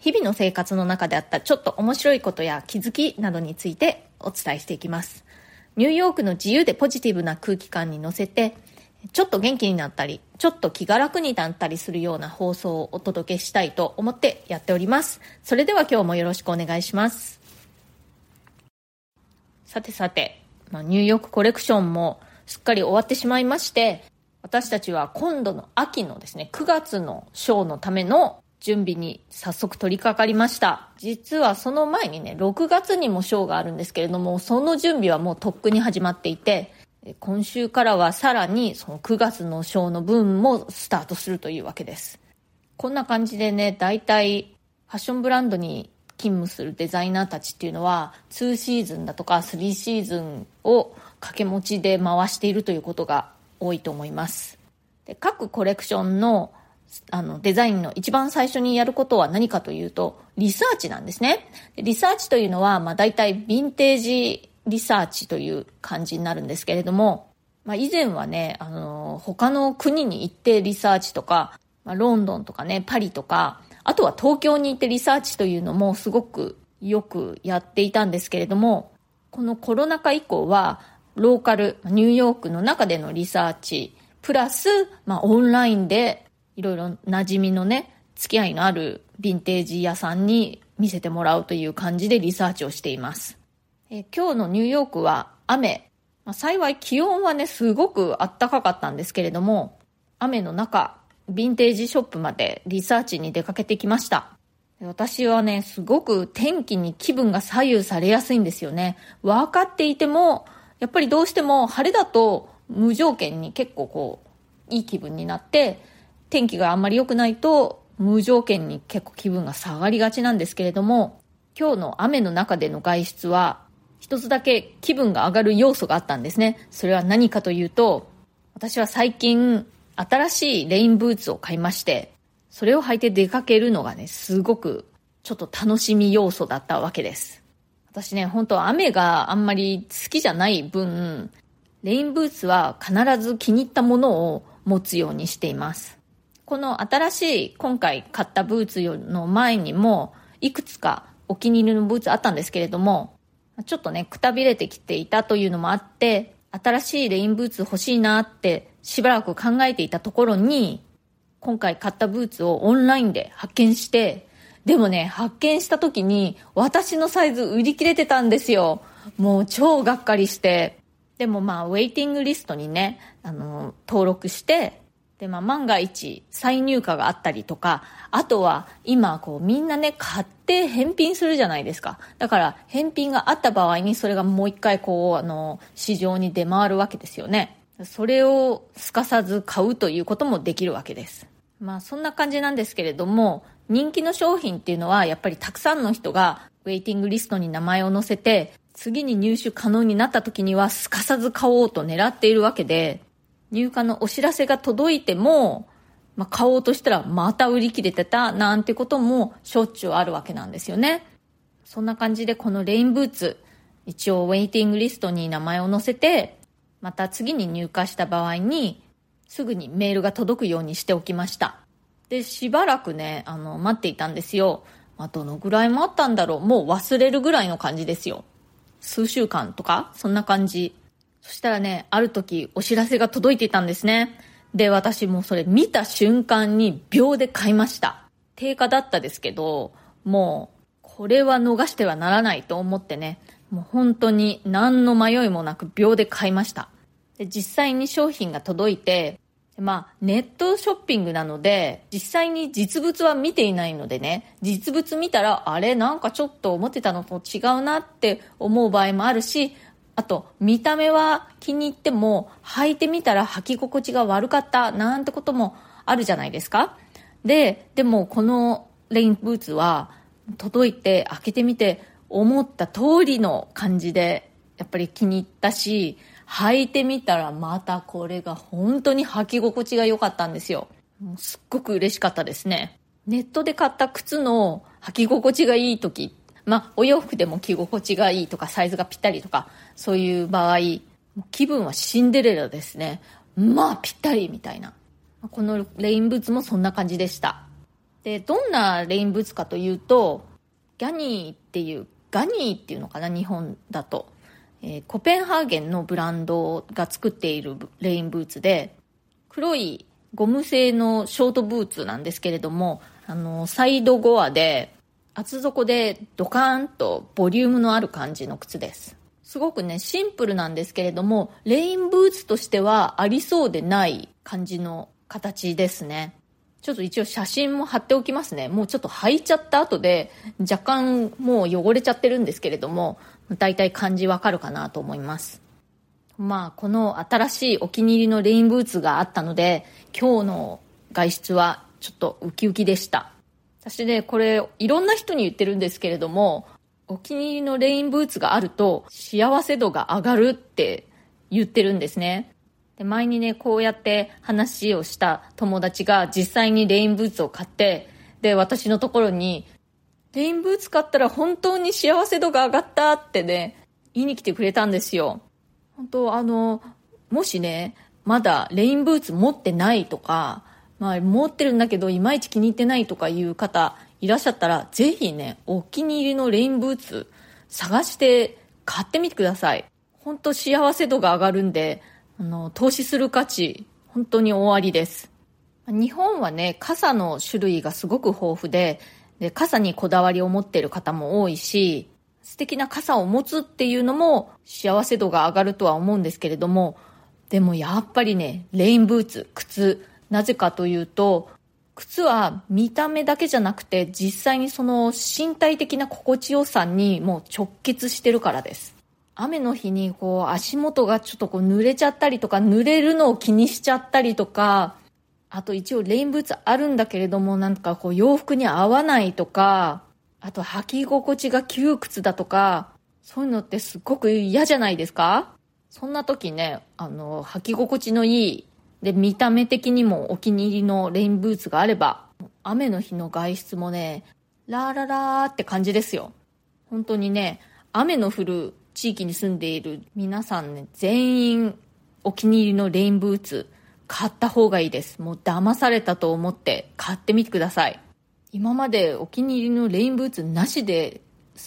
日々の生活の中であったちょっと面白いことや気づきなどについてお伝えしていきます。ニューヨークの自由でポジティブな空気感に乗せて、ちょっと元気になったり、ちょっと気が楽になったりするような放送をお届けしたいと思ってやっております。それでは今日もよろしくお願いします。さてさて、ま、ニューヨークコレクションもすっかり終わってしまいまして、私たちは今度の秋のですね、9月のショーのための準備に早速取り掛かりました。実はその前にね、6月にもショーがあるんですけれども、その準備はもうとっくに始まっていて、今週からはさらにその9月のショーの分もスタートするというわけです。こんな感じでね、大体ファッションブランドに勤務するデザイナーたちっていうのは2シーズンだとか3シーズンを掛け持ちで回しているということが多いと思います。で各コレクションのあの、デザインの一番最初にやることは何かというと、リサーチなんですね。リサーチというのは、まあ大体ヴィンテージリサーチという感じになるんですけれども、まあ以前はね、あの、他の国に行ってリサーチとか、まあ、ロンドンとかね、パリとか、あとは東京に行ってリサーチというのもすごくよくやっていたんですけれども、このコロナ禍以降は、ローカル、ニューヨークの中でのリサーチ、プラス、まあ、オンラインでいろいろ馴染みのね、付き合いのあるヴィンテージ屋さんに見せてもらうという感じでリサーチをしています。え今日のニューヨークは雨。まあ、幸い気温はね、すごく暖かかったんですけれども、雨の中、ヴィンテージショップまでリサーチに出かけてきました。私はね、すごく天気に気分が左右されやすいんですよね。分かっていても、やっぱりどうしても晴れだと無条件に結構こう、いい気分になって、天気があんまり良くないと無条件に結構気分が下がりがちなんですけれども、今日の雨の中での外出は一つだけ気分が上がる要素があったんですね。それは何かというと、私は最近新しいレインブーツを買いまして、それを履いて出かけるのがね、すごくちょっと楽しみ要素だったわけです。私ね、本当雨があんまり好きじゃない分、レインブーツは必ず気に入ったものを持つようにしています。この新しい今回買ったブーツの前にも、いくつかお気に入りのブーツあったんですけれども、ちょっとね、くたびれてきていたというのもあって、新しいレインブーツ欲しいなってしばらく考えていたところに、今回買ったブーツをオンラインで発見して、でもね、発見した時に私のサイズ売り切れてたんですよ。もう超がっかりして。でもまあ、ウェイティングリストにね、あの、登録して、で、まあ、万が一、再入荷があったりとか、あとは、今、こう、みんなね、買って返品するじゃないですか。だから、返品があった場合に、それがもう一回、こう、あの、市場に出回るわけですよね。それをすかさず買うということもできるわけです。まあ、そんな感じなんですけれども、人気の商品っていうのは、やっぱりたくさんの人が、ウェイティングリストに名前を載せて、次に入手可能になった時には、すかさず買おうと狙っているわけで、入荷のお知らせが届いても、まあ、買おうとしたらまた売り切れてたなんてこともしょっちゅうあるわけなんですよね。そんな感じでこのレインブーツ、一応ウェイティングリストに名前を載せて、また次に入荷した場合に、すぐにメールが届くようにしておきました。で、しばらくね、あの、待っていたんですよ。まあ、どのぐらい待ったんだろう。もう忘れるぐらいの感じですよ。数週間とかそんな感じ。そしたらね、ある時お知らせが届いていたんですね。で、私もそれ見た瞬間に秒で買いました。定価だったですけど、もう、これは逃してはならないと思ってね、もう本当に何の迷いもなく秒で買いました。で実際に商品が届いて、まあ、ネットショッピングなので、実際に実物は見ていないのでね、実物見たら、あれなんかちょっと思ってたのと違うなって思う場合もあるし、あと、見た目は気に入っても、履いてみたら履き心地が悪かった、なんてこともあるじゃないですか。で、でもこのレインブーツは、届いて開けてみて思った通りの感じでやっぱり気に入ったし履いてみたらまたこれが本当に履き心地が良かったんですよすっごく嬉しかったですねネットで買った靴の履き心地がいい時ってまあお洋服でも着心地がいいとかサイズがぴったりとかそういう場合気分はシンデレラですね。まあぴったりみたいな。このレインブーツもそんな感じでした。でどんなレインブーツかというとギャニーっていうガニーっていうのかな日本だと、えー、コペンハーゲンのブランドが作っているレインブーツで黒いゴム製のショートブーツなんですけれどもあのサイドゴアで厚底でドカーンとボリュームのある感じの靴ですすごくねシンプルなんですけれどもレインブーツとしてはありそうでない感じの形ですねちょっと一応写真も貼っておきますね。もうちょっと履いちゃった後で若干もう汚れちゃってるんですけれども、大体感じわかるかなと思います。まあこの新しいお気に入りのレインブーツがあったので、今日の外出はちょっとウキウキでした。私ね、これいろんな人に言ってるんですけれども、お気に入りのレインブーツがあると幸せ度が上がるって言ってるんですね。で前にね、こうやって話をした友達が実際にレインブーツを買って、で、私のところに、レインブーツ買ったら本当に幸せ度が上がったってね、言いに来てくれたんですよ。本当あの、もしね、まだレインブーツ持ってないとか、まあ持ってるんだけどいまいち気に入ってないとかいう方いらっしゃったら、ぜひね、お気に入りのレインブーツ探して買ってみてください。本当幸せ度が上がるんで、あの、投資する価値、本当に終わりです。日本はね、傘の種類がすごく豊富で、で、傘にこだわりを持っている方も多いし、素敵な傘を持つっていうのも幸せ度が上がるとは思うんですけれども、でもやっぱりね、レインブーツ、靴、なぜかというと、靴は見た目だけじゃなくて実際にその身体的な心地よさにもう直結してるからです。雨の日にこう足元がちょっとこう濡れちゃったりとか濡れるのを気にしちゃったりとかあと一応レインブーツあるんだけれどもなんかこう洋服に合わないとかあと履き心地が窮屈だとかそういうのってすっごく嫌じゃないですか？そんな時ねあの履き心地のいいで見た目的にもお気に入りのレインブーツがあれば雨の日の外出もねラーララーって感じですよ本当にね雨の降る地域に住んでいる皆さんね、全員お気に入りのレインブーツ買った方がいいです。もう騙されたと思って買ってみてください。今までお気に入りのレインブーツなしで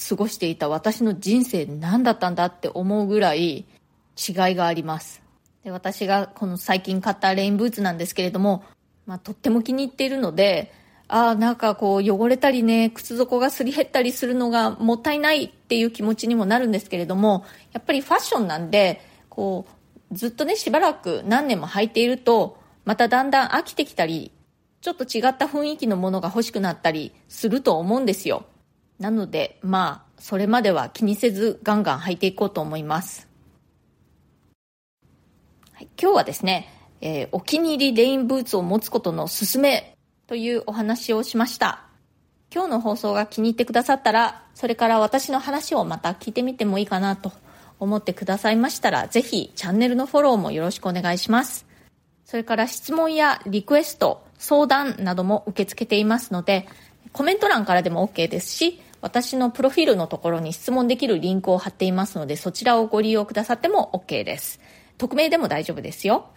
過ごしていた私の人生何だったんだって思うぐらい違いがあります。で私がこの最近買ったレインブーツなんですけれども、まあ、とっても気に入っているので、ああ、なんかこう汚れたりね、靴底がすり減ったりするのがもったいないっていう気持ちにもなるんですけれども、やっぱりファッションなんで、こう、ずっとね、しばらく何年も履いていると、まただんだん飽きてきたり、ちょっと違った雰囲気のものが欲しくなったりすると思うんですよ。なので、まあ、それまでは気にせずガンガン履いていこうと思います。今日はですね、えー、お気に入りレインブーツを持つことのすすめというお話をしました。今日の放送が気に入ってくださったら、それから私の話をまた聞いてみてもいいかなと思ってくださいましたら、ぜひチャンネルのフォローもよろしくお願いします。それから質問やリクエスト、相談なども受け付けていますので、コメント欄からでも OK ですし、私のプロフィールのところに質問できるリンクを貼っていますので、そちらをご利用くださっても OK です。匿名でも大丈夫ですよ。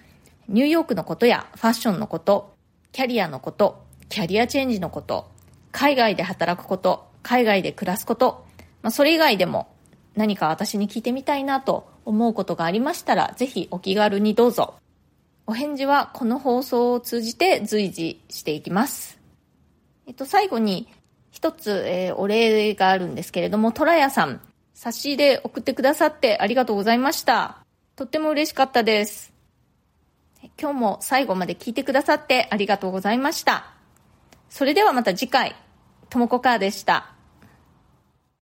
ニューヨークのことやファッションのこと、キャリアのこと、キャリアチェンジのこと、海外で働くこと、海外で暮らすこと、まあ、それ以外でも何か私に聞いてみたいなと思うことがありましたら、ぜひお気軽にどうぞ。お返事はこの放送を通じて随時していきます。えっと、最後に一つ、えー、お礼があるんですけれども、トラヤさん、差し入れ送ってくださってありがとうございました。とっても嬉しかったです。今日も最後まで聞いてくださってありがとうございました。それではまた次回、ともこかーでした。